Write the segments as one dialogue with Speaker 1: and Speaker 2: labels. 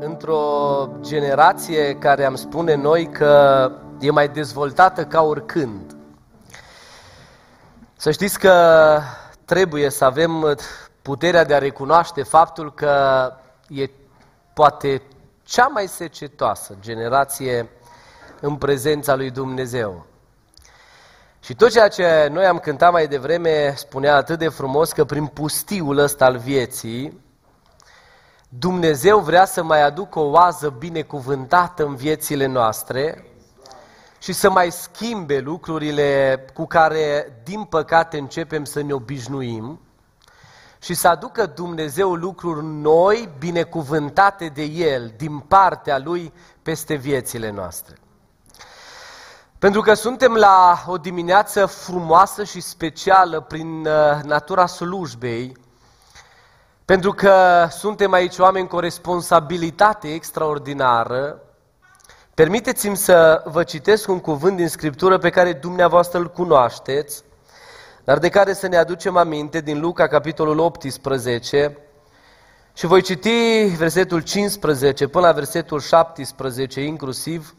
Speaker 1: într-o generație care am spune noi că e mai dezvoltată ca oricând. Să știți că trebuie să avem puterea de a recunoaște faptul că e poate cea mai secetoasă generație în prezența lui Dumnezeu. Și tot ceea ce noi am cântat mai devreme spunea atât de frumos că prin pustiul ăsta al vieții, Dumnezeu vrea să mai aducă o oază binecuvântată în viețile noastre și să mai schimbe lucrurile cu care, din păcate, începem să ne obișnuim și să aducă Dumnezeu lucruri noi, binecuvântate de El, din partea Lui, peste viețile noastre. Pentru că suntem la o dimineață frumoasă și specială prin uh, natura slujbei, pentru că suntem aici oameni cu o responsabilitate extraordinară, permiteți-mi să vă citesc un cuvânt din Scriptură pe care dumneavoastră îl cunoașteți, dar de care să ne aducem aminte din Luca, capitolul 18, și voi citi versetul 15 până la versetul 17 inclusiv,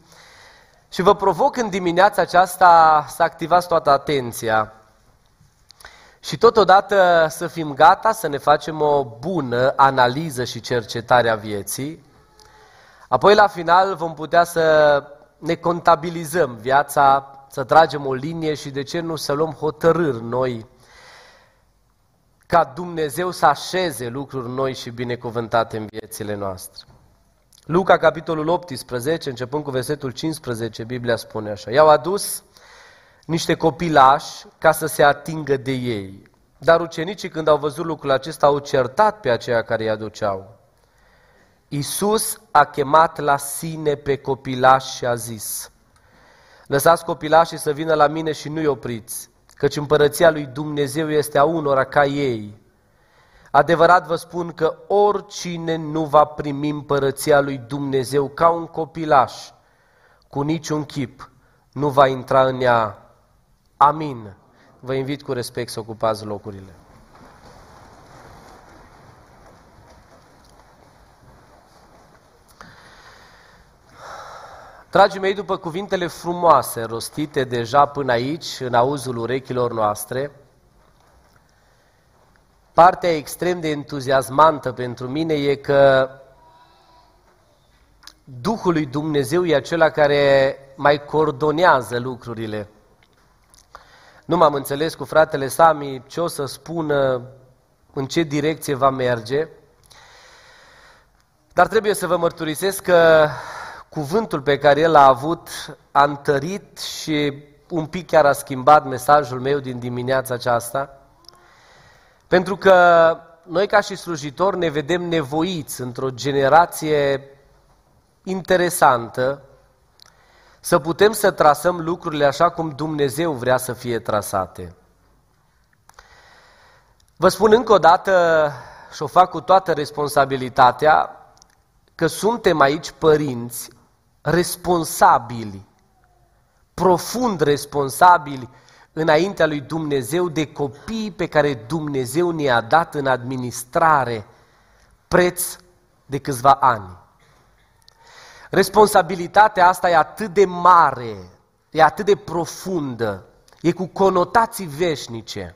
Speaker 1: și vă provoc în dimineața aceasta să activați toată atenția și totodată să fim gata să ne facem o bună analiză și cercetare a vieții. Apoi la final vom putea să ne contabilizăm viața, să tragem o linie și de ce nu să luăm hotărâri noi ca Dumnezeu să așeze lucruri noi și binecuvântate în viețile noastre. Luca, capitolul 18, începând cu versetul 15, Biblia spune așa. I-au adus niște copilași ca să se atingă de ei. Dar ucenicii, când au văzut lucrul acesta, au certat pe aceia care îi aduceau. Iisus a chemat la sine pe copilași și a zis, Lăsați copilașii să vină la mine și nu-i opriți, căci împărăția lui Dumnezeu este a unora ca ei. Adevărat vă spun că oricine nu va primi împărăția lui Dumnezeu ca un copilaș, cu niciun chip, nu va intra în ea. Amin. Vă invit cu respect să ocupați locurile. Dragii mei, după cuvintele frumoase rostite deja până aici, în auzul urechilor noastre, Partea extrem de entuziasmantă pentru mine e că Duhul lui Dumnezeu e acela care mai coordonează lucrurile. Nu m-am înțeles cu fratele Sami ce o să spună, în ce direcție va merge, dar trebuie să vă mărturisesc că cuvântul pe care el a avut a întărit și un pic chiar a schimbat mesajul meu din dimineața aceasta – pentru că noi ca și slujitori ne vedem nevoiți într-o generație interesantă să putem să trasăm lucrurile așa cum Dumnezeu vrea să fie trasate. Vă spun încă o dată și o fac cu toată responsabilitatea că suntem aici părinți responsabili, profund responsabili înaintea lui Dumnezeu de copii pe care Dumnezeu ne-a dat în administrare preț de câțiva ani. Responsabilitatea asta e atât de mare, e atât de profundă, e cu conotații veșnice.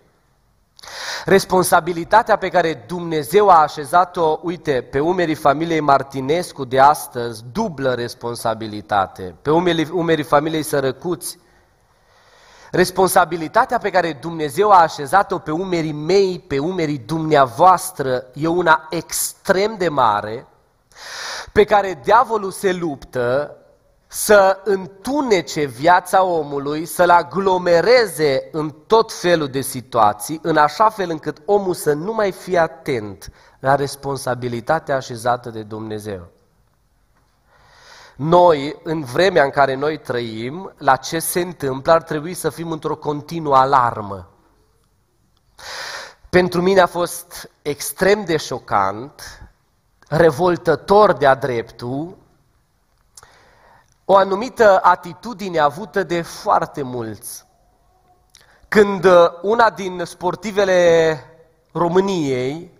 Speaker 1: Responsabilitatea pe care Dumnezeu a așezat-o, uite, pe umerii familiei Martinescu de astăzi, dublă responsabilitate, pe umerii, umerii familiei Sărăcuți, Responsabilitatea pe care Dumnezeu a așezat-o pe umerii mei, pe umerii dumneavoastră, e una extrem de mare, pe care diavolul se luptă să întunece viața omului, să-l aglomereze în tot felul de situații, în așa fel încât omul să nu mai fie atent la responsabilitatea așezată de Dumnezeu. Noi, în vremea în care noi trăim, la ce se întâmplă, ar trebui să fim într-o continuă alarmă. Pentru mine a fost extrem de șocant, revoltător de-a dreptul, o anumită atitudine avută de foarte mulți. Când una din sportivele României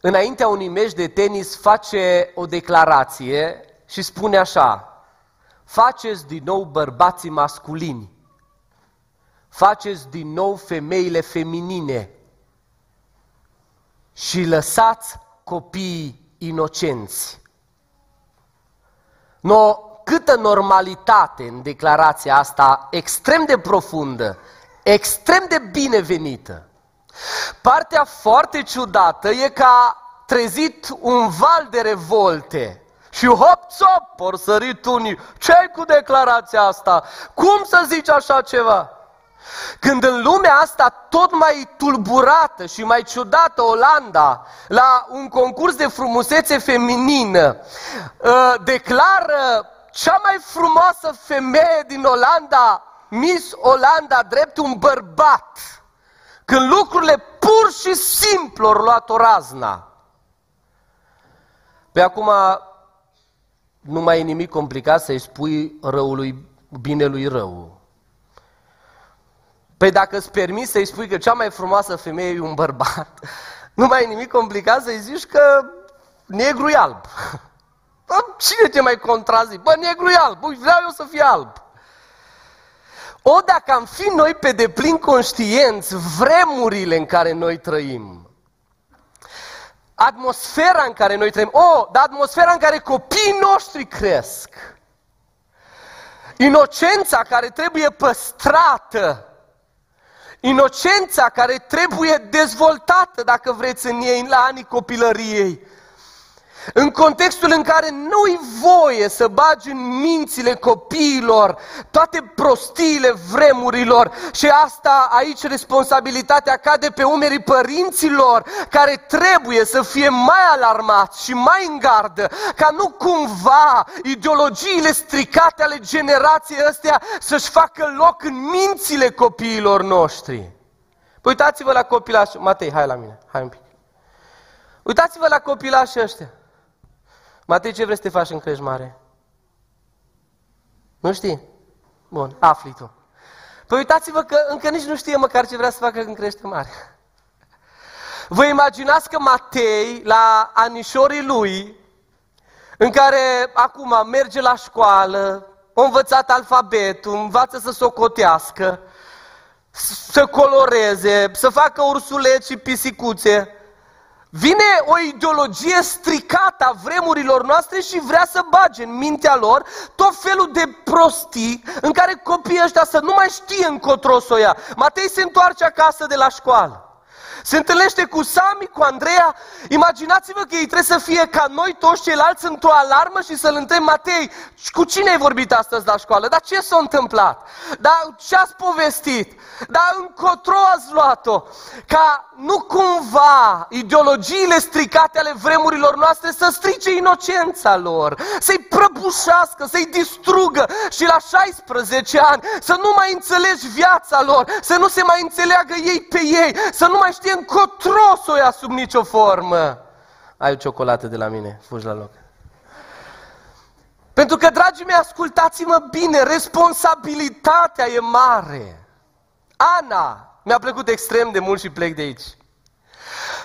Speaker 1: înaintea unui meci de tenis, face o declarație și spune așa, faceți din nou bărbații masculini, faceți din nou femeile feminine și lăsați copiii inocenți. No, câtă normalitate în declarația asta extrem de profundă, extrem de binevenită. Partea foarte ciudată e că a trezit un val de revolte. Și hop, țop, or sărit unii. ce cu declarația asta? Cum să zici așa ceva? Când în lumea asta tot mai tulburată și mai ciudată Olanda, la un concurs de frumusețe feminină, ă, declară cea mai frumoasă femeie din Olanda, Miss Olanda, drept un bărbat. Când lucrurile pur și simplu au luat o razna. Pe acum nu mai e nimic complicat să-i spui răului binelui rău. Păi dacă îți permis să-i spui că cea mai frumoasă femeie e un bărbat, nu mai e nimic complicat să-i zici că negru e alb. Bă, cine te mai contrazic? Bă, negru e alb, vreau eu să fie alb. O, dacă am fi noi pe deplin conștienți vremurile în care noi trăim, atmosfera în care noi trăim, o, dar atmosfera în care copiii noștri cresc, inocența care trebuie păstrată, inocența care trebuie dezvoltată, dacă vreți, în ei, la anii copilăriei, în contextul în care nu-i voie să bagi în mințile copiilor toate prostiile vremurilor și asta aici responsabilitatea cade pe umerii părinților care trebuie să fie mai alarmați și mai în gardă ca nu cumva ideologiile stricate ale generației astea să-și facă loc în mințile copiilor noștri. Păi uitați-vă la copilașii, Matei, hai la mine, hai un pic. Uitați-vă la copilașii ăștia. Matei, ce vrei să te faci în crești mare? Nu știi? Bun, afli tu. Păi uitați-vă că încă nici nu știe măcar ce vrea să facă când crește mare. Vă imaginați că Matei, la anișorii lui, în care acum merge la școală, a învățat alfabetul, învață să socotească, să coloreze, să facă ursuleți și pisicuțe, Vine o ideologie stricată a vremurilor noastre și vrea să bage în mintea lor tot felul de prostii în care copiii ăștia să nu mai știe încotro să o ia. Matei se întoarce acasă de la școală. Se întâlnește cu Sami, cu Andreea. Imaginați-vă că ei trebuie să fie ca noi toți ceilalți într-o alarmă și să-l întreb Matei, cu cine ai vorbit astăzi la școală? Dar ce s-a întâmplat? Dar ce ați povestit? Dar încotro ați luat-o? Ca nu cumva ideologiile stricate ale vremurilor noastre să strice inocența lor, să-i prăbușească, să-i distrugă și la 16 ani să nu mai înțelegi viața lor, să nu se mai înțeleagă ei pe ei, să nu mai știe încotro să o ia sub nicio formă. Ai o ciocolată de la mine, fugi la loc. Pentru că, dragii mei, ascultați-mă bine, responsabilitatea e mare. Ana, mi-a plăcut extrem de mult și plec de aici.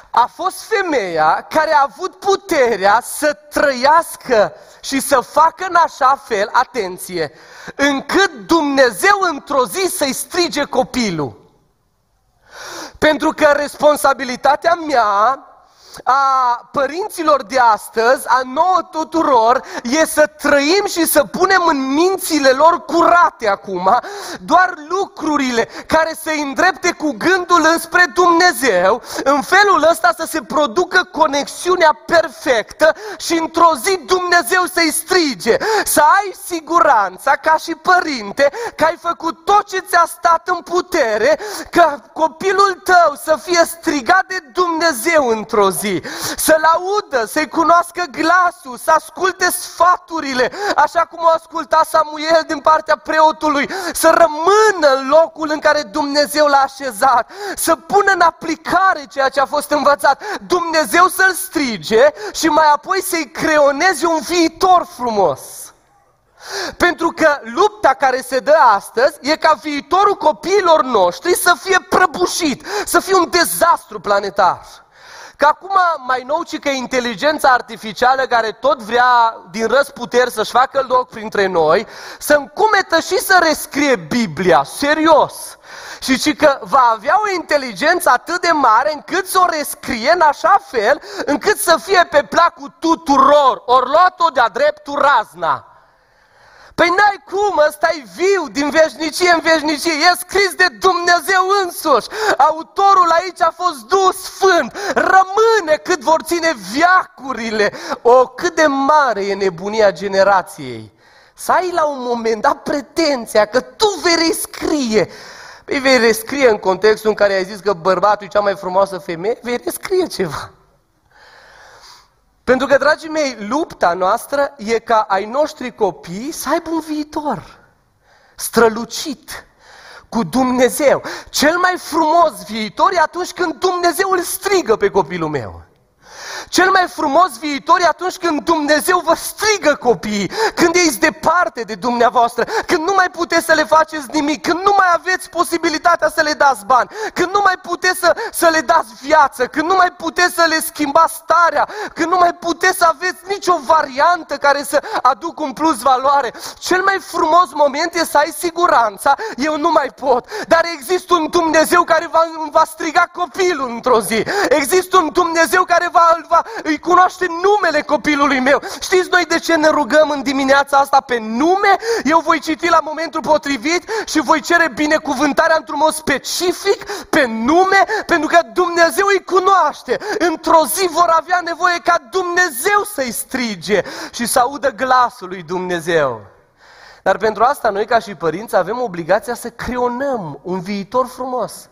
Speaker 1: A fost femeia care a avut puterea să trăiască și să facă în așa fel, atenție, încât Dumnezeu într-o zi să-i strige copilul. Pentru că responsabilitatea mea a părinților de astăzi, a nouă tuturor, e să trăim și să punem în mințile lor curate acum doar lucrurile care se îndrepte cu gândul înspre Dumnezeu, în felul ăsta să se producă conexiunea perfectă și într-o zi Dumnezeu să-i strige, să ai siguranța ca și părinte că ai făcut tot ce ți-a stat în putere, ca copilul tău să fie strigat de Dumnezeu într-o zi zi, să-L audă, să-i cunoască glasul, să asculte sfaturile, așa cum o asculta Samuel din partea preotului, să rămână în locul în care Dumnezeu l-a așezat, să pună în aplicare ceea ce a fost învățat, Dumnezeu să-l strige și mai apoi să-i creoneze un viitor frumos. Pentru că lupta care se dă astăzi e ca viitorul copiilor noștri să fie prăbușit, să fie un dezastru planetar Că acum mai nou ci că inteligența artificială care tot vrea din răsputeri să-și facă loc printre noi, să încumetă și să rescrie Biblia, serios. Și ci că va avea o inteligență atât de mare încât să o rescrie în așa fel încât să fie pe placul tuturor. Ori luat-o de-a dreptul razna. Păi n-ai cum, ăsta e viu din veșnicie în veșnicie, e scris de Dumnezeu însuși. Autorul aici a fost dus sfânt, rămâne cât vor ține viacurile. O, cât de mare e nebunia generației. Să ai la un moment dat pretenția că tu vei rescrie. Păi vei rescrie în contextul în care ai zis că bărbatul e cea mai frumoasă femeie, vei rescrie ceva. Pentru că, dragii mei, lupta noastră e ca ai noștri copii să aibă un viitor strălucit cu Dumnezeu. Cel mai frumos viitor e atunci când Dumnezeu îl strigă pe copilul meu. Cel mai frumos viitor e atunci când Dumnezeu vă strigă copiii, când ești departe de dumneavoastră, când nu mai puteți să le faceți nimic, când nu mai aveți posibilitatea să le dați bani, când nu mai puteți să, să le dați viață, când nu mai puteți să le schimbați starea, când nu mai puteți să aveți nicio variantă care să aducă un plus valoare. Cel mai frumos moment e să ai siguranța, eu nu mai pot, dar există un Dumnezeu care va, va striga copilul într-o zi. Există un Dumnezeu care va, va îi cunoaște numele copilului meu. Știți noi de ce ne rugăm în dimineața asta pe nume? Eu voi citi la momentul potrivit și voi cere binecuvântarea într-un mod specific pe nume, pentru că Dumnezeu îi cunoaște. Într-o zi vor avea nevoie ca Dumnezeu să-i strige și să audă glasul lui Dumnezeu. Dar pentru asta noi ca și părinți avem obligația să creonăm un viitor frumos.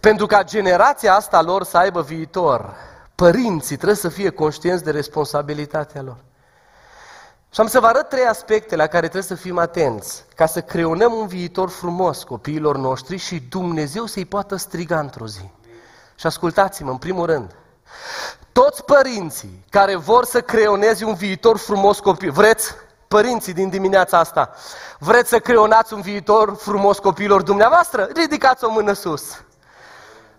Speaker 1: Pentru ca generația asta lor să aibă viitor părinții trebuie să fie conștienți de responsabilitatea lor. Și am să vă arăt trei aspecte la care trebuie să fim atenți, ca să creionăm un viitor frumos copiilor noștri și Dumnezeu să-i poată striga într-o zi. Și ascultați-mă, în primul rând, toți părinții care vor să creioneze un viitor frumos copil, vreți, părinții din dimineața asta, vreți să creonați un viitor frumos copiilor dumneavoastră? Ridicați o mână sus.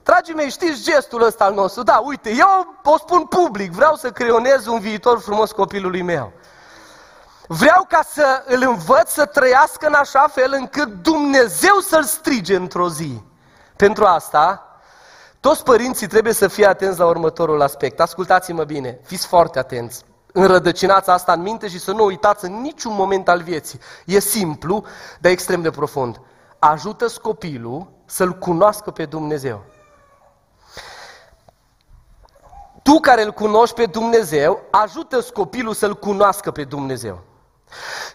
Speaker 1: Dragii mei, știți gestul ăsta al nostru? Da, uite, eu o spun public, vreau să creionez un viitor frumos copilului meu. Vreau ca să îl învăț să trăiască în așa fel încât Dumnezeu să-l strige într-o zi. Pentru asta, toți părinții trebuie să fie atenți la următorul aspect. Ascultați-mă bine, fiți foarte atenți. Înrădăcinați asta în minte și să nu uitați în niciun moment al vieții. E simplu, dar extrem de profund. Ajută-ți copilul să-L cunoască pe Dumnezeu. Tu care îl cunoști pe Dumnezeu, ajută copilul să-l cunoască pe Dumnezeu.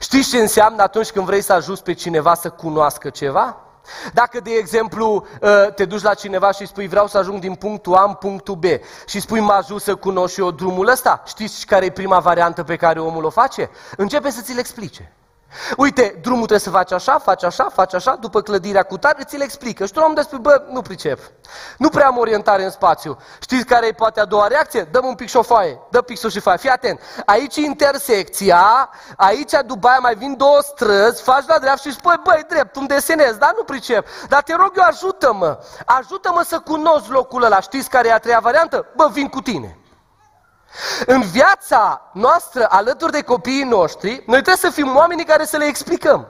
Speaker 1: Știți ce înseamnă atunci când vrei să ajuți pe cineva să cunoască ceva? Dacă, de exemplu, ă, te duci la cineva și spui vreau să ajung din punctul A în punctul B și spui mă ajut să cunosc și eu drumul ăsta, știți care e prima variantă pe care omul o face? Începe să ți-l explice. Uite, drumul trebuie să faci așa, faci așa, faci așa, după clădirea cu tare, ți-l explică. Și tu la un spui, bă, nu pricep. Nu prea am orientare în spațiu. Știți care e poate a doua reacție? Dăm un pic și o foaie. Dă pixul și foaie. Fii atent. Aici e intersecția, aici după aia mai vin două străzi, faci la dreapta și spui, băi, drept, îmi desenez, dar nu pricep. Dar te rog eu, ajută-mă. Ajută-mă să cunosc locul ăla. Știți care e a treia variantă? Bă, vin cu tine. În viața noastră, alături de copiii noștri, noi trebuie să fim oamenii care să le explicăm.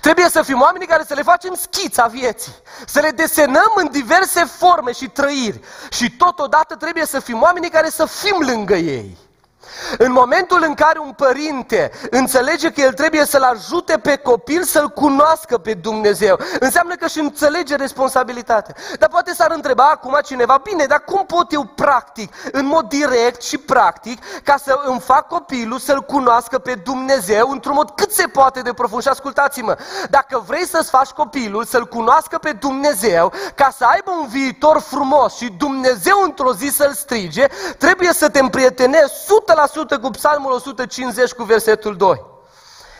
Speaker 1: Trebuie să fim oamenii care să le facem schița vieții, să le desenăm în diverse forme și trăiri și totodată trebuie să fim oamenii care să fim lângă ei. În momentul în care un părinte înțelege că el trebuie să-l ajute pe copil să-l cunoască pe Dumnezeu, înseamnă că și înțelege responsabilitatea. Dar poate s-ar întreba acum cineva, bine, dar cum pot eu practic, în mod direct și practic, ca să îmi fac copilul să-l cunoască pe Dumnezeu într-un mod cât se poate de profund? Și ascultați-mă, dacă vrei să-ți faci copilul să-l cunoască pe Dumnezeu, ca să aibă un viitor frumos și Dumnezeu într-o zi să-l strige, trebuie să te împrietenezi 100% cu Psalmul 150 cu versetul 2.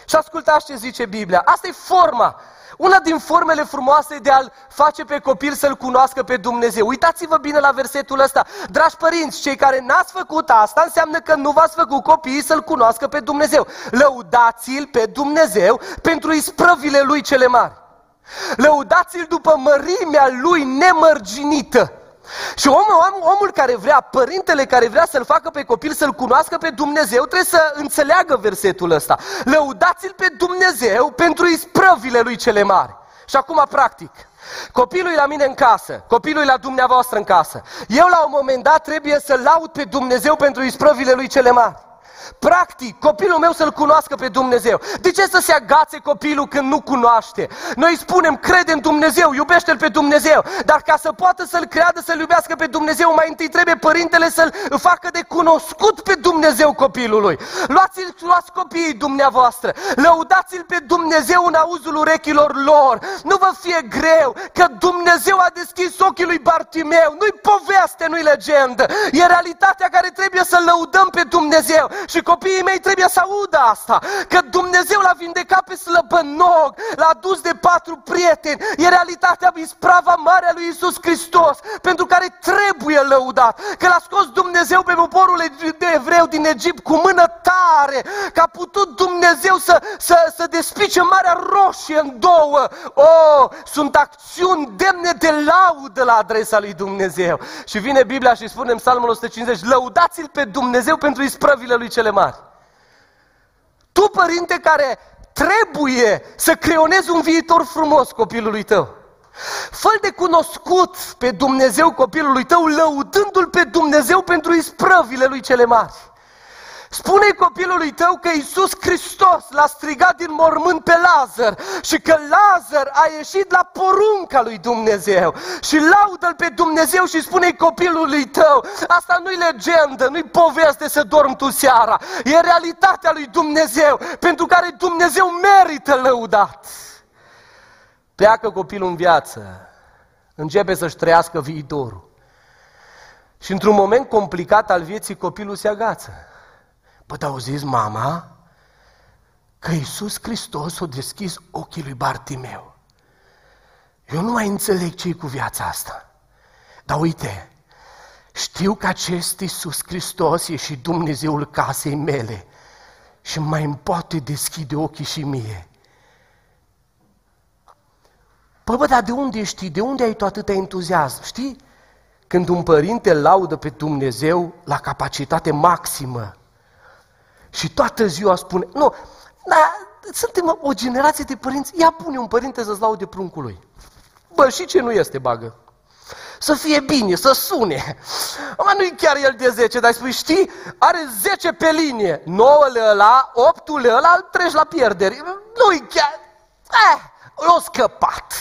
Speaker 1: Și ascultați ce zice Biblia. Asta e forma. Una din formele frumoase de a-l face pe copil să-l cunoască pe Dumnezeu. Uitați-vă bine la versetul ăsta. Dragi părinți, cei care n-ați făcut asta înseamnă că nu v-ați făcut copiii să-l cunoască pe Dumnezeu. Lăudați-l pe Dumnezeu pentru isprăvile lui cele mari. Lăudați-l după mărimea lui nemărginită. Și omul, omul care vrea, părintele care vrea să-l facă pe copil să-l cunoască pe Dumnezeu, trebuie să înțeleagă versetul ăsta. Lăudați-l pe Dumnezeu pentru isprăvile lui cele mari. Și acum, practic, copilul e la mine în casă, copilul e la dumneavoastră în casă. Eu, la un moment dat, trebuie să laud pe Dumnezeu pentru isprăvile lui cele mari. Practic, copilul meu să-L cunoască pe Dumnezeu. De ce să se agațe copilul când nu cunoaște? Noi spunem, crede în Dumnezeu, iubește-L pe Dumnezeu. Dar ca să poată să-L creadă, să-L iubească pe Dumnezeu, mai întâi trebuie părintele să-L facă de cunoscut pe Dumnezeu copilului. Luați, luați copiii dumneavoastră, lăudați-L pe Dumnezeu în auzul urechilor lor. Nu vă fie greu că Dumnezeu a deschis ochii lui Bartimeu. Nu-i poveste, nu-i legendă. E realitatea care trebuie să lăudăm pe Dumnezeu. Și copiii mei trebuie să audă asta, că Dumnezeu l-a vindecat pe slăbănog, l-a dus de patru prieteni, e realitatea isprava mare a lui Isus Hristos, pentru care trebuie lăudat, că l-a scos Dumnezeu pe poporul de evreu din Egipt cu mână tare, că a putut Dumnezeu să, să, să despice Marea Roșie în două. Oh, sunt acțiuni demne de laudă la adresa lui Dumnezeu. Și vine Biblia și spune în Psalmul 150, lăudați-l pe Dumnezeu pentru isprăvile lui cele mari. Tu, părinte, care trebuie să creionezi un viitor frumos copilului tău, fă de cunoscut pe Dumnezeu copilului tău, lăudându-l pe Dumnezeu pentru isprăvile lui cele mari. Spune copilului tău că Iisus Hristos l-a strigat din mormânt pe Lazar și că Lazar a ieșit la porunca lui Dumnezeu și laudă-l pe Dumnezeu și spune copilului tău, asta nu-i legendă, nu-i poveste să dormi tu seara, e realitatea lui Dumnezeu pentru care Dumnezeu merită lăudat. Pleacă copilul în viață, începe să-și trăiască viitorul. Și într-un moment complicat al vieții copilul se agață. Păi, auziți, mama, că Iisus Hristos a deschis ochii lui Bartimeu. Eu nu mai înțeleg ce cu viața asta. Dar uite, știu că acest Iisus Hristos e și Dumnezeul casei mele și mai îmi poate deschide ochii și mie. Păi bă, dar de unde știi? De unde ai tu atâta entuziasm? Știi? Când un părinte laudă pe Dumnezeu la capacitate maximă, și toată ziua spune, nu, dar suntem o generație de părinți, ia pune un părinte să-ți laude pruncul lui. Bă, și ce nu este bagă? Să fie bine, să sune. Mă, nu-i chiar el de 10, dar spui, știi, are 10 pe linie. 9 ăla, 8 ăla, îl treci la pierderi. Nu-i chiar... Eh, l-a scăpat.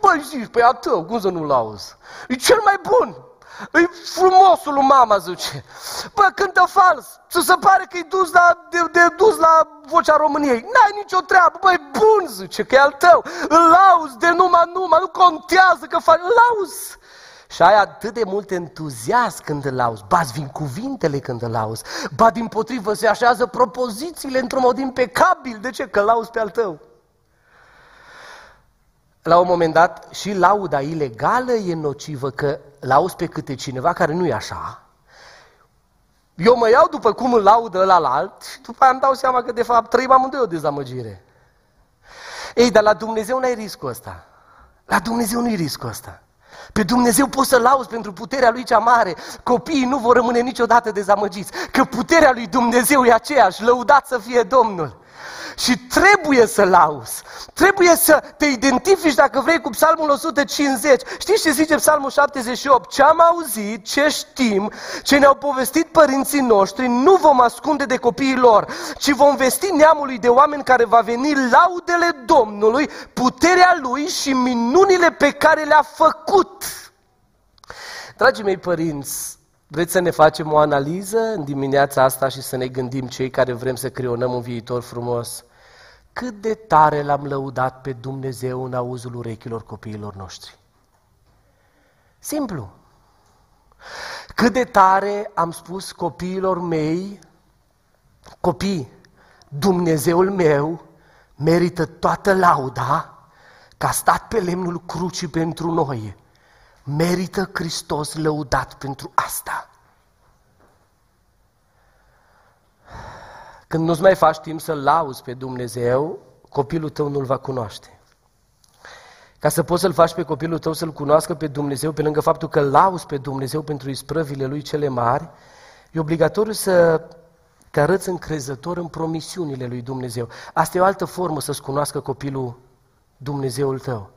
Speaker 1: Băi, zici, păi a tău, cum să nu-l auzi? E cel mai bun. E frumosul lui mama, zice. Bă, cântă fals. Să se pare că e dus la, de, de dus la vocea României. N-ai nicio treabă. Băi, bun, zice, că e al tău. Îl auzi de numai numai. Nu contează că faci. Îl auzi. Și ai atât de mult entuziasm când îl auzi, ba vin cuvintele când îl auzi, ba din potrivă se așează propozițiile într-un mod impecabil. De ce? Că îl auzi pe al tău la un moment dat și lauda ilegală e nocivă, că lauzi pe câte cineva care nu e așa. Eu mă iau după cum îl laudă ăla la alt și după aia îmi dau seama că de fapt trăim amândoi o dezamăgire. Ei, dar la Dumnezeu n-ai riscul ăsta. La Dumnezeu nu-i riscul ăsta. Pe Dumnezeu poți să lauzi pentru puterea Lui cea mare. Copiii nu vor rămâne niciodată dezamăgiți. Că puterea Lui Dumnezeu e aceeași. Lăudat să fie Domnul. Și trebuie să lauzi. Trebuie să te identifici, dacă vrei, cu Psalmul 150. Știți ce zice Psalmul 78? Ce am auzit, ce știm, ce ne-au povestit părinții noștri, nu vom ascunde de copiii lor, ci vom vesti neamului de oameni care va veni laudele Domnului, puterea Lui și minunile pe care le-a făcut. Dragii mei părinți, Vreți să ne facem o analiză în dimineața asta și să ne gândim cei care vrem să creionăm un viitor frumos? cât de tare l-am lăudat pe Dumnezeu în auzul urechilor copiilor noștri. Simplu. Cât de tare am spus copiilor mei, copii, Dumnezeul meu merită toată lauda că a stat pe lemnul crucii pentru noi. Merită Hristos lăudat pentru asta. Când nu-ți mai faci timp să lauzi pe Dumnezeu, copilul tău nu-L va cunoaște. Ca să poți să-L faci pe copilul tău să-L cunoască pe Dumnezeu, pe lângă faptul că lauzi pe Dumnezeu pentru isprăvile Lui cele mari, e obligatoriu să te arăți încrezător în promisiunile Lui Dumnezeu. Asta e o altă formă să-ți cunoască copilul Dumnezeul tău.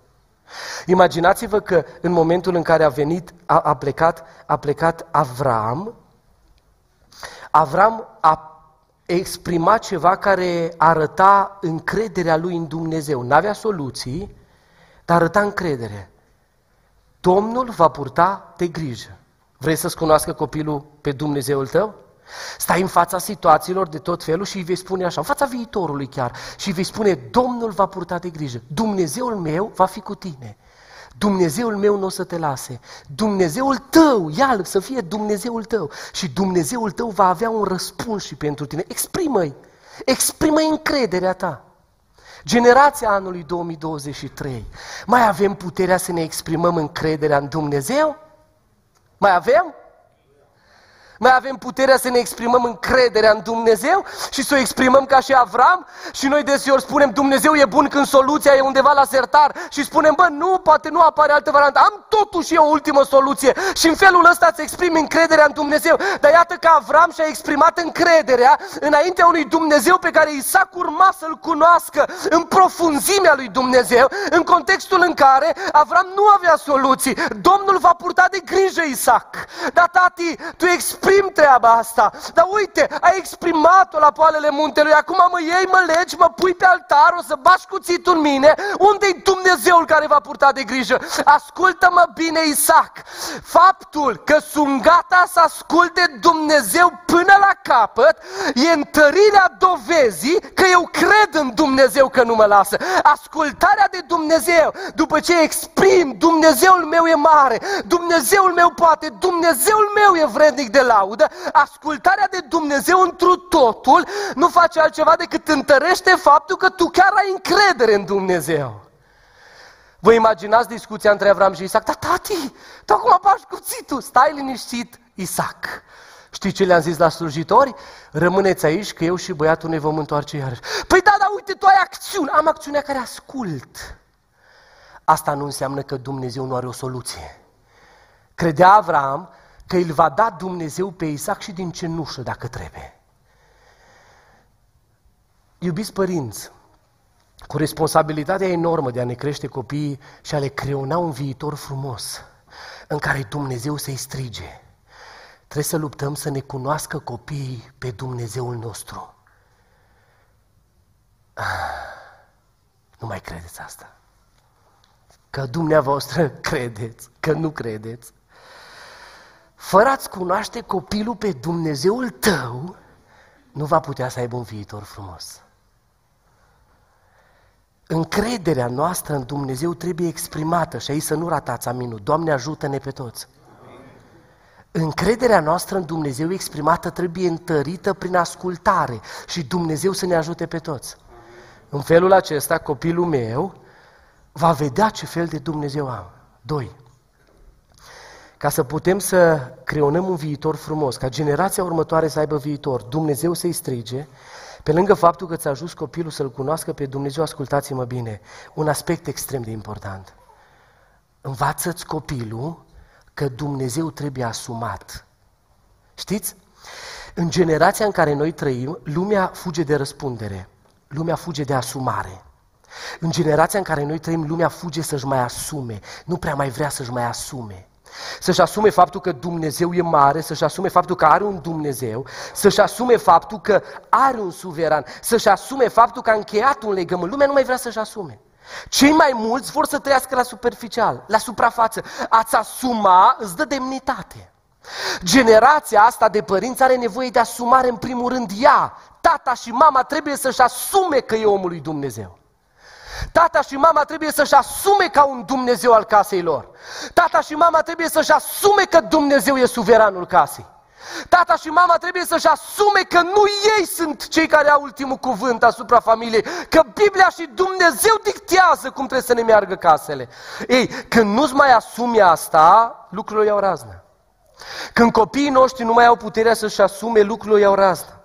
Speaker 1: Imaginați-vă că în momentul în care a venit, a, a plecat, a plecat Avram, Avram a exprimat ceva care arăta încrederea lui în Dumnezeu. N-avea soluții, dar arăta încredere. Domnul va purta de grijă. Vrei să-ți cunoască copilul pe Dumnezeul tău? Stai în fața situațiilor de tot felul și îi vei spune așa, în fața viitorului chiar, și îi vei spune, Domnul va purta de grijă, Dumnezeul meu va fi cu tine. Dumnezeul meu nu o să te lase. Dumnezeul tău, ia să fie Dumnezeul tău. Și Dumnezeul tău va avea un răspuns și pentru tine. Exprimă-i, exprimă-i încrederea ta. Generația anului 2023, mai avem puterea să ne exprimăm încrederea în Dumnezeu? Mai avem? Mai avem puterea să ne exprimăm încrederea în Dumnezeu și să o exprimăm ca și Avram și noi deseori spunem Dumnezeu e bun când soluția e undeva la sertar și spunem, bă, nu, poate nu apare altă variantă, am totuși eu o ultimă soluție și în felul ăsta îți exprimi încrederea în Dumnezeu. Dar iată că Avram și-a exprimat încrederea înaintea unui Dumnezeu pe care Isaac urma să-l cunoască în profunzimea lui Dumnezeu, în contextul în care Avram nu avea soluții. Domnul va purta de grijă Isaac. Dar tati, tu exprimi exprim treaba asta. Dar uite, ai exprimat-o la poalele muntelui, acum mă iei, mă legi, mă pui pe altar, o să bași cuțitul în mine. Unde-i Dumnezeul care va purta de grijă? Ascultă-mă bine, Isaac. Faptul că sunt gata să asculte Dumnezeu până la capăt e întărirea dovezii că eu cred în Dumnezeu că nu mă lasă. Ascultarea de Dumnezeu, după ce exprim, Dumnezeul meu e mare, Dumnezeul meu poate, Dumnezeul meu e vrednic de la laudă, ascultarea de Dumnezeu întru totul nu face altceva decât întărește faptul că tu chiar ai încredere în Dumnezeu. Vă imaginați discuția între Avram și Isaac? Da, tati, tu acum bași cuțitul, stai liniștit, Isaac. Știi ce le-am zis la slujitori? Rămâneți aici că eu și băiatul ne vom întoarce iarăși. Păi da, da, uite, tu ai acțiune. Am acțiunea care ascult. Asta nu înseamnă că Dumnezeu nu are o soluție. Credea Avram că îl va da Dumnezeu pe Isaac și din cenușă dacă trebuie. Iubiți părinți, cu responsabilitatea enormă de a ne crește copiii și a le creona un viitor frumos, în care Dumnezeu să-i strige. Trebuie să luptăm să ne cunoască copiii pe Dumnezeul nostru. Ah, nu mai credeți asta. Că dumneavoastră credeți, că nu credeți fără a-ți cunoaște copilul pe Dumnezeul tău, nu va putea să aibă un viitor frumos. Încrederea noastră în Dumnezeu trebuie exprimată și aici să nu ratați aminul. Doamne ajută-ne pe toți. Încrederea noastră în Dumnezeu exprimată trebuie întărită prin ascultare și Dumnezeu să ne ajute pe toți. În felul acesta, copilul meu va vedea ce fel de Dumnezeu am. Doi ca să putem să creonăm un viitor frumos, ca generația următoare să aibă viitor, Dumnezeu să-i strige, pe lângă faptul că ți-a ajuns copilul să-L cunoască pe Dumnezeu, ascultați-mă bine, un aspect extrem de important. Învață-ți copilul că Dumnezeu trebuie asumat. Știți? În generația în care noi trăim, lumea fuge de răspundere, lumea fuge de asumare. În generația în care noi trăim, lumea fuge să-și mai asume, nu prea mai vrea să-și mai asume. Să-și asume faptul că Dumnezeu e mare, să-și asume faptul că are un Dumnezeu, să-și asume faptul că are un suveran, să-și asume faptul că a încheiat un legământ. Lumea nu mai vrea să-și asume. Cei mai mulți vor să trăiască la superficial, la suprafață. Ați asuma îți dă demnitate. Generația asta de părinți are nevoie de asumare în primul rând ea. Tata și mama trebuie să-și asume că e omul lui Dumnezeu. Tata și mama trebuie să-și asume ca un Dumnezeu al casei lor. Tata și mama trebuie să-și asume că Dumnezeu e suveranul casei. Tata și mama trebuie să-și asume că nu ei sunt cei care au ultimul cuvânt asupra familiei, că Biblia și Dumnezeu dictează cum trebuie să ne meargă casele. Ei, când nu-ți mai asumi asta, lucrurile iau raznă. Când copiii noștri nu mai au puterea să-și asume, lucrurile iau raznă.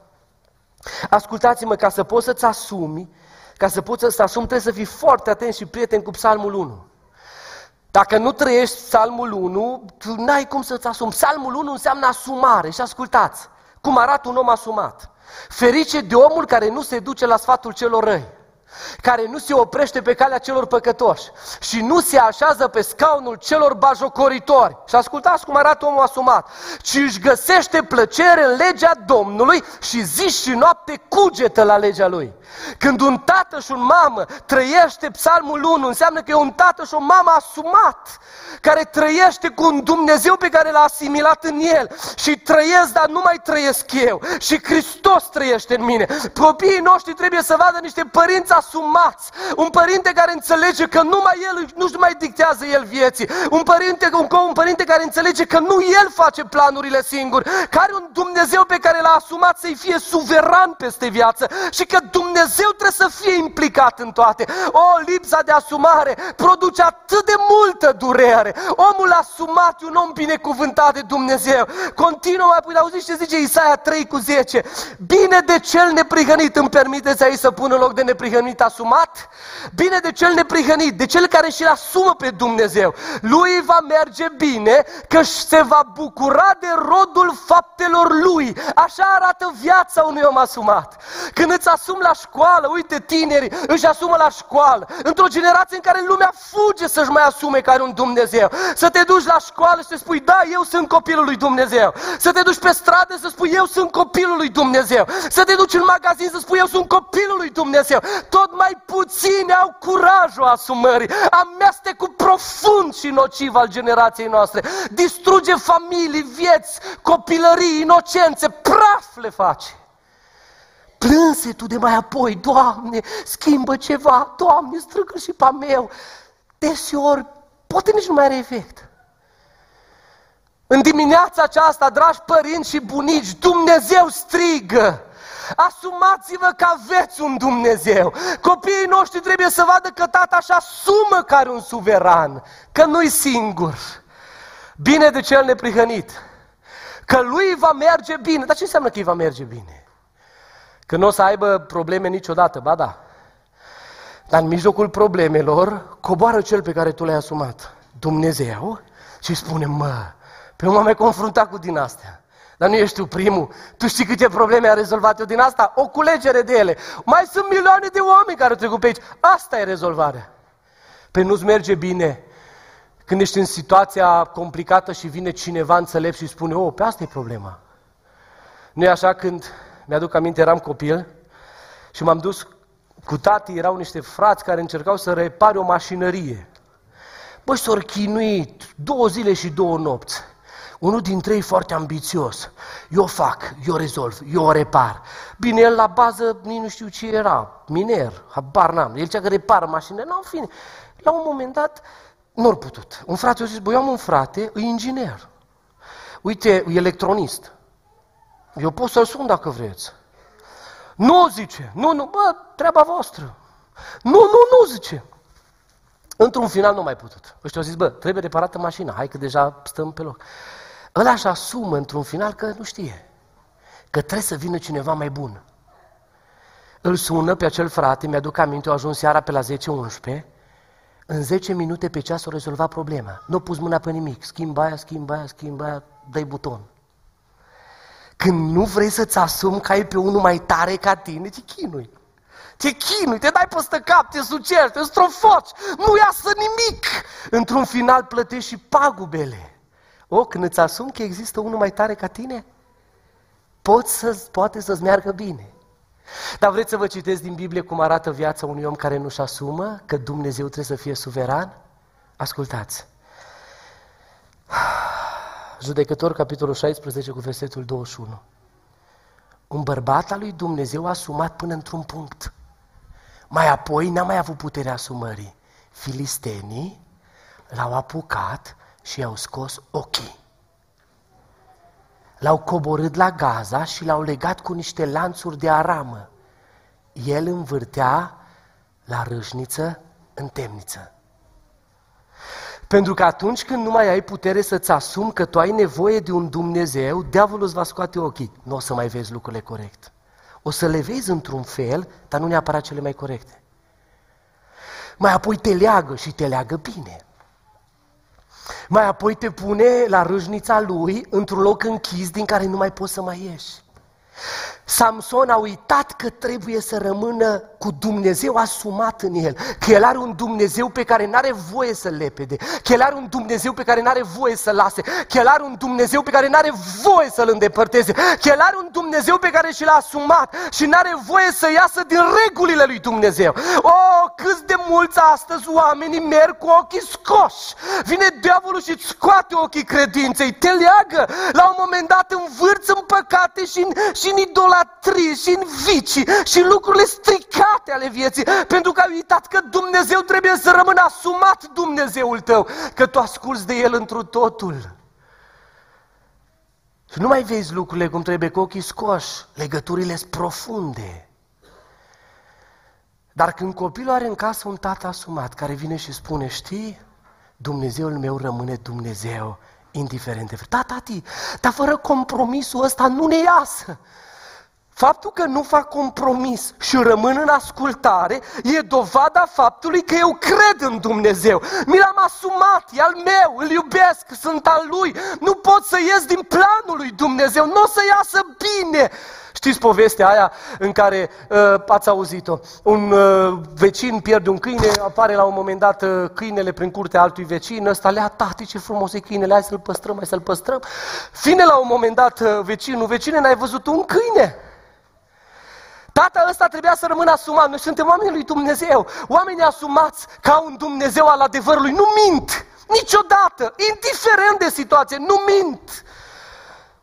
Speaker 1: Ascultați-mă, ca să poți să-ți asumi, ca să poți să asumi, trebuie să fii foarte atent și prieten cu Psalmul 1. Dacă nu trăiești psalmul 1, tu n-ai cum să-ți asumi. Psalmul 1 înseamnă asumare și ascultați cum arată un om asumat. Ferice de omul care nu se duce la sfatul celor răi care nu se oprește pe calea celor păcătoși și nu se așează pe scaunul celor bajocoritori. Și ascultați cum arată omul asumat. Ci își găsește plăcere în legea Domnului și zi și noapte cugetă la legea lui. Când un tată și un mamă trăiește psalmul 1, înseamnă că e un tată și o mamă asumat, care trăiește cu un Dumnezeu pe care l-a asimilat în el. Și trăiesc, dar nu mai trăiesc eu. Și Hristos trăiește în mine. Copiii noștri trebuie să vadă niște părinți asumați. Un părinte care înțelege că numai el nu-și mai dictează el vieții. Un părinte, un, un părinte care înțelege că nu el face planurile singur. Care un Dumnezeu pe care l-a asumat să-i fie suveran peste viață. Și că Dumnezeu trebuie să fie implicat în toate. O, lipsa de asumare produce atât de multă durere. Omul asumat e un om binecuvântat de Dumnezeu. Continuă mai putea auzi ce zice Isaia 3 cu 10. Bine de cel neprihănit, îmi permiteți aici să pun în loc de neprihănit neprihănit asumat? Bine de cel neprihănit, de cel care și-l asumă pe Dumnezeu. Lui va merge bine că se va bucura de rodul faptelor lui. Așa arată viața unui om asumat. Când îți asumi la școală, uite tineri își asumă la școală, într-o generație în care lumea fuge să-și mai asume care un Dumnezeu. Să te duci la școală și să spui, da, eu sunt copilul lui Dumnezeu. Să te duci pe stradă să spui, eu sunt copilul lui Dumnezeu. Să te duci în magazin să spui, eu sunt copilul lui Dumnezeu tot mai puțini au curajul asumării. Amestecul profund și nociv al generației noastre. Distruge familii, vieți, copilării, inocențe, praf le face. Plânse tu de mai apoi, Doamne, schimbă ceva, Doamne, strângă și pe meu. Deseori, poate nici nu mai are efect. În dimineața aceasta, dragi părinți și bunici, Dumnezeu strigă. Asumați-vă că aveți un Dumnezeu. Copiii noștri trebuie să vadă că tata așa asumă că are un suveran, că nu-i singur. Bine de cel neprihănit. Că lui va merge bine. Dar ce înseamnă că îi va merge bine? Că nu o să aibă probleme niciodată, ba da. Dar în mijlocul problemelor coboară cel pe care tu l-ai asumat. Dumnezeu și spune, mă, pe m-am mai confruntat cu din astea. Dar nu ești tu primul. Tu știi câte probleme a rezolvat eu din asta? O culegere de ele. Mai sunt milioane de oameni care trec pe aici. Asta e rezolvarea. Pe nu-ți merge bine când ești în situația complicată și vine cineva înțelept și spune, oh, pe asta e problema. Nu e așa când, mi-aduc aminte, eram copil și m-am dus cu tati, erau niște frați care încercau să repare o mașinărie. Băi, s-au chinuit două zile și două nopți. Unul dintre ei foarte ambițios. Eu fac, eu rezolv, eu o repar. Bine, el la bază nici nu știu ce era, miner, habar n-am. El cea că repară mașinile, nu, în fine. La un moment dat, nu au putut. Un frate a zis, băi, eu am un frate, e inginer. Uite, e electronist. Eu pot să-l sun dacă vreți. Nu, zice, nu, nu, bă, treaba voastră. Nu, nu, nu, zice. Într-un final nu mai putut. Ăștia au zis, bă, trebuie reparată mașina, hai că deja stăm pe loc. Ăla își asumă într-un final că nu știe, că trebuie să vină cineva mai bun. Îl sună pe acel frate, mi-aduc aminte, au ajuns seara pe la 10-11, în 10 minute pe ceas o rezolva problema. Nu pus mâna pe nimic, schimba aia, schimba aia, schimba aia, dai buton. Când nu vrei să-ți asumi că ai pe unul mai tare ca tine, te chinui. Te chinui, te dai peste cap, te sucești, te strofoci, nu iasă nimic. Într-un final plătești și pagubele. O, când îți asumi că există unul mai tare ca tine, poți să, poate să-ți meargă bine. Dar vreți să vă citesc din Biblie cum arată viața unui om care nu-și asumă că Dumnezeu trebuie să fie suveran? Ascultați. Judecător, capitolul 16, cu versetul 21. Un bărbat al lui Dumnezeu a asumat până într-un punct. Mai apoi n-a mai avut puterea asumării. Filistenii l-au apucat și i-au scos ochii. L-au coborât la Gaza și l-au legat cu niște lanțuri de aramă. El învârtea la râșniță în temniță. Pentru că atunci când nu mai ai putere să-ți asumi că tu ai nevoie de un Dumnezeu, diavolul îți va scoate ochii. Nu o să mai vezi lucrurile corect. O să le vezi într-un fel, dar nu neapărat cele mai corecte. Mai apoi te leagă și te leagă bine. Mai apoi te pune la râșnița lui într-un loc închis din care nu mai poți să mai ieși. Samson a uitat că trebuie să rămână cu Dumnezeu asumat în el, că el are un Dumnezeu pe care nu are voie să lepede, că el are un Dumnezeu pe care nu are voie să lase, că el are un Dumnezeu pe care nu are voie să-l îndepărteze, că el are un Dumnezeu pe care și l-a asumat și nu are voie să iasă din regulile lui Dumnezeu. O, câți de mulți astăzi oamenii merg cu ochii scoși. Vine diavolul și îți scoate ochii credinței, te leagă, la un moment dat învârți în păcate și în, și în idolatrie și în vicii și lucrurile stricate ale vieții, pentru că ai uitat că Dumnezeu trebuie să rămână asumat Dumnezeul tău, că tu asculți de El întru totul. Și nu mai vezi lucrurile cum trebuie cu ochii scoși, legăturile sunt profunde. Dar când copilul are în casă un tată asumat care vine și spune, știi, Dumnezeul meu rămâne Dumnezeu, indiferent de... Da, tati, dar fără compromisul ăsta nu ne iasă. Faptul că nu fac compromis și rămân în ascultare e dovada faptului că eu cred în Dumnezeu. Mi l-am asumat, e al meu, îl iubesc, sunt al lui. Nu pot să ies din planul lui Dumnezeu, nu o să iasă bine. Știți povestea aia în care uh, ați auzit-o? Un uh, vecin pierde un câine, apare la un moment dat uh, câinele prin curtea altui vecin, ăsta lea, tati ce frumos e câinele, hai să-l păstrăm, hai să-l păstrăm. Vine la un moment dat uh, vecinul, vecine, n-ai văzut un câine? Tata ăsta trebuia să rămână asumat. Noi suntem oamenii lui Dumnezeu. Oamenii asumați ca un Dumnezeu al adevărului. Nu mint. Niciodată. Indiferent de situație. Nu mint.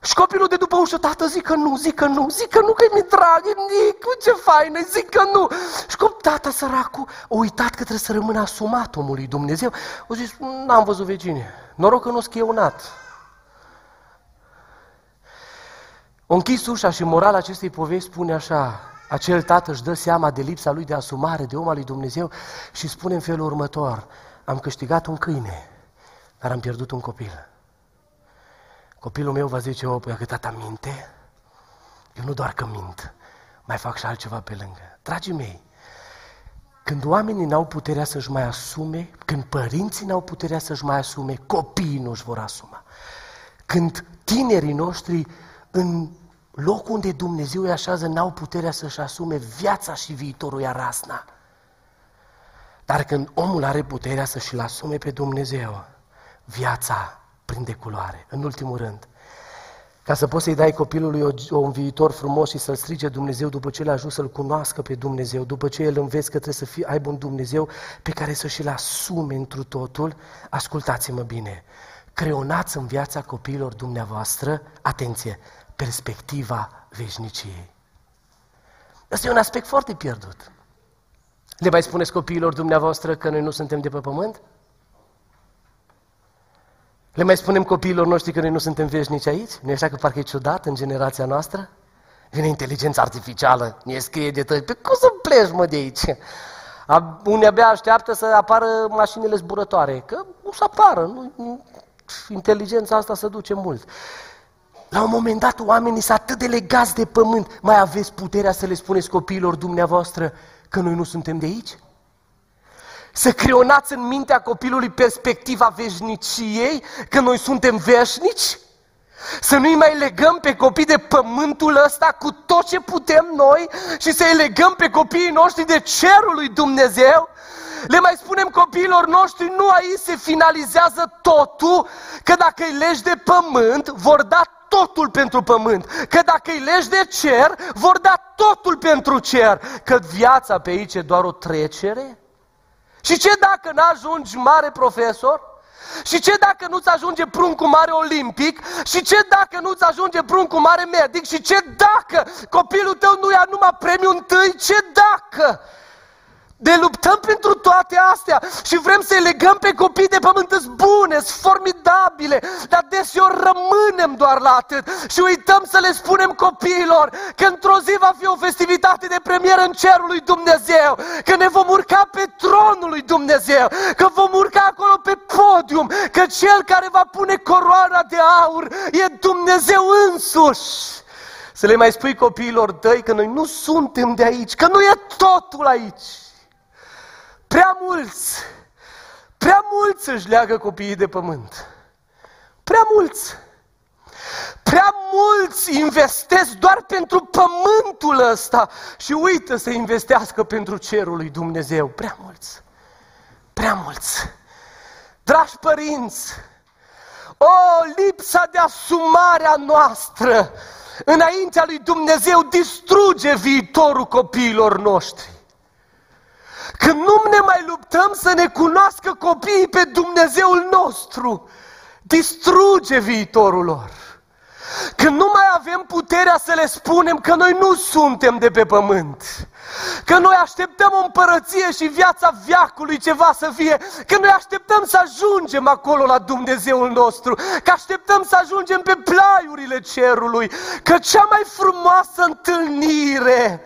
Speaker 1: Și copilul de după ușă, tată, zic că nu, zic că nu, zic că nu, că mi drag, e mic, ce faină, zic că nu. Și cum tata săracul a uitat că trebuie să rămână asumat omului Dumnezeu, o zis, n-am văzut vecine, noroc că nu schieunat. O închis ușa și morala acestei povești spune așa, acel tată își dă seama de lipsa lui de asumare, de om al lui Dumnezeu și spune în felul următor, am câștigat un câine, dar am pierdut un copil. Copilul meu va zice, o, păi, că tata minte, eu nu doar că mint, mai fac și altceva pe lângă. Dragii mei, când oamenii n-au puterea să-și mai asume, când părinții n-au puterea să-și mai asume, copiii nu își vor asuma. Când tinerii noștri în locul unde Dumnezeu îi așează n-au puterea să-și asume viața și viitorul ia rasna. Dar când omul are puterea să-și-l asume pe Dumnezeu, viața prinde culoare. În ultimul rând, ca să poți să-i dai copilului o, un viitor frumos și să-l strige Dumnezeu după ce l-a ajuns să-l cunoască pe Dumnezeu, după ce el înveți că trebuie să fie, aibă un Dumnezeu pe care să și-l asume întru totul, ascultați-mă bine, creonați în viața copiilor dumneavoastră, atenție, perspectiva veșniciei. Asta e un aspect foarte pierdut. Le mai spuneți copiilor dumneavoastră că noi nu suntem de pe pământ? Le mai spunem copiilor noștri că noi nu suntem veșnici aici? Nu e așa că parcă e ciudat în generația noastră? Vine inteligența artificială, ne scrie de tăi, pe cum să pleci mă de aici? A, unii abia așteaptă să apară mașinile zburătoare, că nu să apară, nu, inteligența asta se duce mult. La un moment dat oamenii sunt atât de legați de pământ, mai aveți puterea să le spuneți copiilor dumneavoastră că noi nu suntem de aici? Să creonați în mintea copilului perspectiva veșniciei, că noi suntem veșnici? Să nu-i mai legăm pe copii de pământul ăsta cu tot ce putem noi și să-i legăm pe copiii noștri de cerul lui Dumnezeu? Le mai spunem copiilor noștri, nu aici se finalizează totul, că dacă îi legi de pământ, vor da totul pentru pământ, că dacă îi legi de cer, vor da totul pentru cer, că viața pe aici e doar o trecere? Și ce dacă n-ajungi mare profesor? Și ce dacă nu-ți ajunge pruncul mare olimpic? Și ce dacă nu-ți ajunge pruncul mare medic? Și ce dacă copilul tău nu ia numai premiul întâi? Ce dacă? Ne luptăm pentru toate astea și vrem să-i legăm pe copii de pământ bune, sunt formidabile, dar deseori rămânem doar la atât și uităm să le spunem copiilor că într-o zi va fi o festivitate de premieră în cerul lui Dumnezeu, că ne vom urca pe tronul lui Dumnezeu, că vom urca acolo pe podium, că cel care va pune coroana de aur e Dumnezeu însuși. Să le mai spui copiilor tăi că noi nu suntem de aici, că nu e totul aici. Prea mulți, prea mulți își leagă copiii de pământ. prea mulți. Prea mulți investesc doar pentru pământul ăsta și uită să investească pentru cerul lui Dumnezeu. Prea mulți. Prea mulți. Dragi părinți, o lipsa de asumare a noastră înaintea lui Dumnezeu distruge viitorul copiilor noștri. Când nu ne mai luptăm să ne cunoască copiii pe Dumnezeul nostru, distruge viitorul lor. Când nu mai avem puterea să le spunem că noi nu suntem de pe pământ, că noi așteptăm o împărăție și viața viacului ceva să fie, că noi așteptăm să ajungem acolo la Dumnezeul nostru, că așteptăm să ajungem pe plaiurile cerului, că cea mai frumoasă întâlnire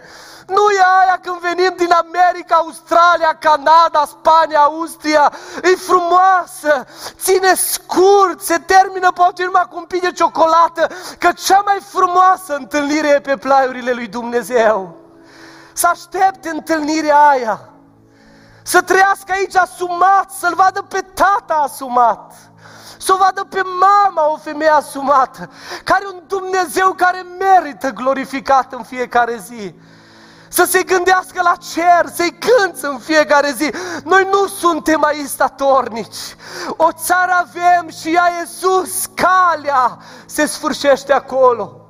Speaker 1: nu e aia când venim din America, Australia, Canada, Spania, Austria. E frumoasă, ține scurt, se termină poate numai cu un pic de ciocolată, că cea mai frumoasă întâlnire e pe plaiurile lui Dumnezeu. Să aștepte întâlnirea aia. Să trăiască aici asumat, să-l vadă pe tata asumat să o vadă pe mama, o femeie asumată, care e un Dumnezeu care merită glorificat în fiecare zi să se gândească la cer, să-i cânți în fiecare zi. Noi nu suntem aici statornici. O țară avem și ea e sus, calea se sfârșește acolo.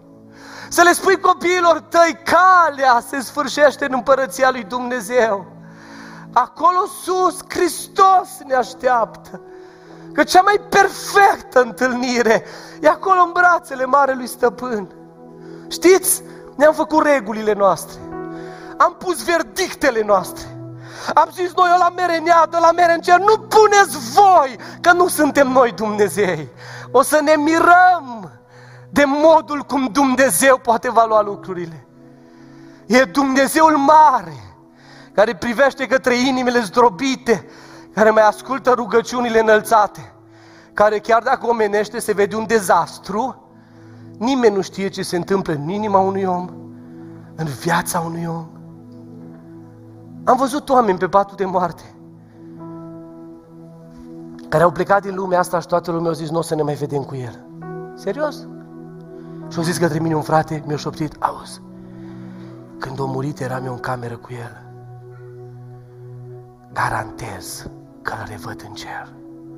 Speaker 1: Să le spui copiilor tăi, calea se sfârșește în împărăția lui Dumnezeu. Acolo sus, Hristos ne așteaptă. Că cea mai perfectă întâlnire e acolo în brațele Marelui Stăpân. Știți, ne-am făcut regulile noastre am pus verdictele noastre. Am zis noi, la mere neadă, la mere în cer, nu puneți voi, că nu suntem noi Dumnezei. O să ne mirăm de modul cum Dumnezeu poate valua lucrurile. E Dumnezeul mare, care privește către inimile zdrobite, care mai ascultă rugăciunile înălțate, care chiar dacă omenește se vede un dezastru, nimeni nu știe ce se întâmplă în inima unui om, în viața unui om. Am văzut oameni pe patul de moarte care au plecat din lumea asta și toată lumea a zis, nu o să ne mai vedem cu el. Serios? Și au zis către mine un frate, mi-a șoptit, auzi, când a murit eram eu în cameră cu el. Garantez că îl revăd în cer.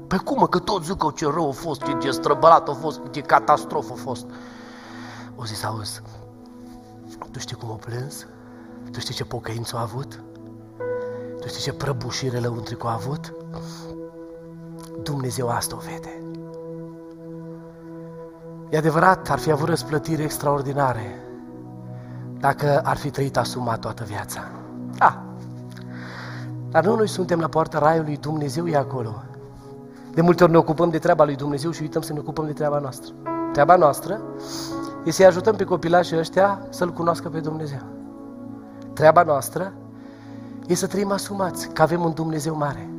Speaker 1: Păi cum, că tot zic că ce rău a fost, ce, ce străbălat a fost, ce catastrofă a fost. O zis, auzi, tu știi cum o plâns? Tu știi ce pocăință a avut? Tu știi ce prăbușire lăuntrică a avut? Dumnezeu asta o vede. E adevărat, ar fi avut răsplătiri extraordinare dacă ar fi trăit asumat toată viața. Da. Dar nu noi suntem la poarta raiului, Dumnezeu e acolo. De multe ori ne ocupăm de treaba lui Dumnezeu și uităm să ne ocupăm de treaba noastră. Treaba noastră e să-i ajutăm pe copilașii ăștia să-L cunoască pe Dumnezeu. Treaba noastră e să trăim asumați că avem un Dumnezeu mare.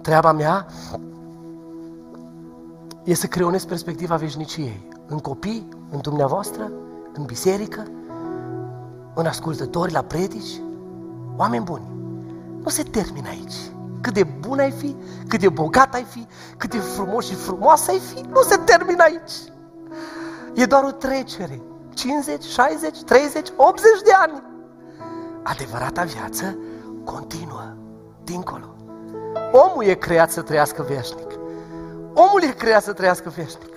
Speaker 1: Treaba mea e să creionez perspectiva veșniciei în copii, în dumneavoastră, în biserică, în ascultători, la predici, oameni buni. Nu se termină aici. Cât de bun ai fi, cât de bogat ai fi, cât de frumos și frumoasă ai fi, nu se termină aici. E doar o trecere. 50, 60, 30, 80 de ani adevărata viață continuă, dincolo. Omul e creat să trăiască veșnic. Omul e creat să trăiască veșnic.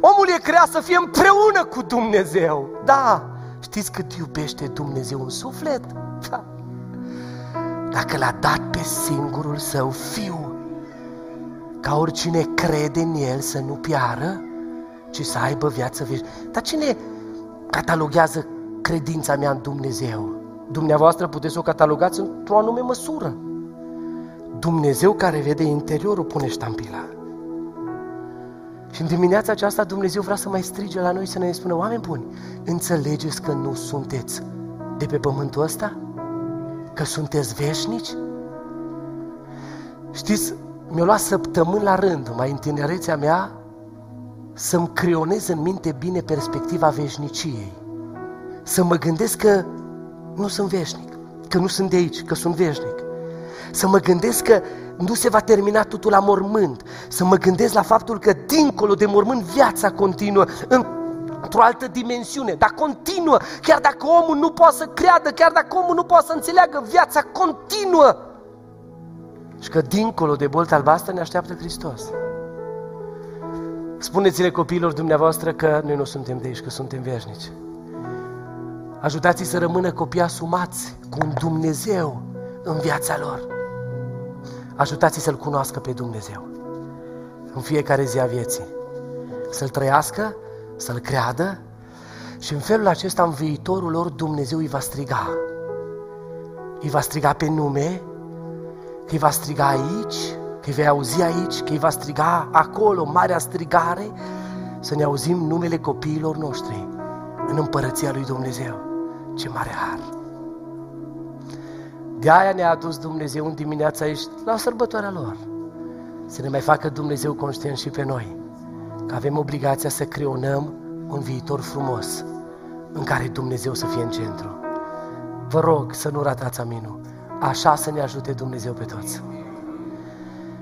Speaker 1: Omul e creat să fie împreună cu Dumnezeu. Da, știți cât iubește Dumnezeu un suflet? Da. Dacă l-a dat pe singurul său fiu, ca oricine crede în el să nu piară, ci să aibă viață veșnică. Dar cine cataloghează credința mea în Dumnezeu? Dumneavoastră puteți să o catalogați într-o anume măsură. Dumnezeu care vede interiorul pune ștampila. Și în dimineața aceasta Dumnezeu vrea să mai strige la noi să ne spună, oameni buni, înțelegeți că nu sunteți de pe pământul ăsta? Că sunteți veșnici? Știți, mi-a luat săptămâni la rând, mai în tinerețea mea, să-mi creionez în minte bine perspectiva veșniciei. Să mă gândesc că nu sunt veșnic, că nu sunt de aici, că sunt veșnic. să mă gândesc că nu se va termina totul la mormânt, să mă gândesc la faptul că dincolo de mormânt viața continuă, într-o altă dimensiune, dar continuă, chiar dacă omul nu poate să creadă, chiar dacă omul nu poate să înțeleagă, viața continuă. Și că dincolo de bolta albastră ne așteaptă Hristos. Spuneți-le copiilor dumneavoastră că noi nu suntem de aici, că suntem veșnici. Ajutați-i să rămână copii asumați cu un Dumnezeu în viața lor. Ajutați-i să-L cunoască pe Dumnezeu în fiecare zi a vieții. Să-L trăiască, să-L creadă și în felul acesta în viitorul lor Dumnezeu îi va striga. Îi va striga pe nume, că îi va striga aici, că îi vei auzi aici, că îi va striga acolo, marea strigare, să ne auzim numele copiilor noștri în împărăția lui Dumnezeu. Ce mare har! De aia ne-a adus Dumnezeu în dimineața aici, la sărbătoarea lor. Să ne mai facă Dumnezeu conștient și pe noi, că avem obligația să creonăm un viitor frumos, în care Dumnezeu să fie în centru. Vă rog să nu ratați aminul. Așa să ne ajute Dumnezeu pe toți.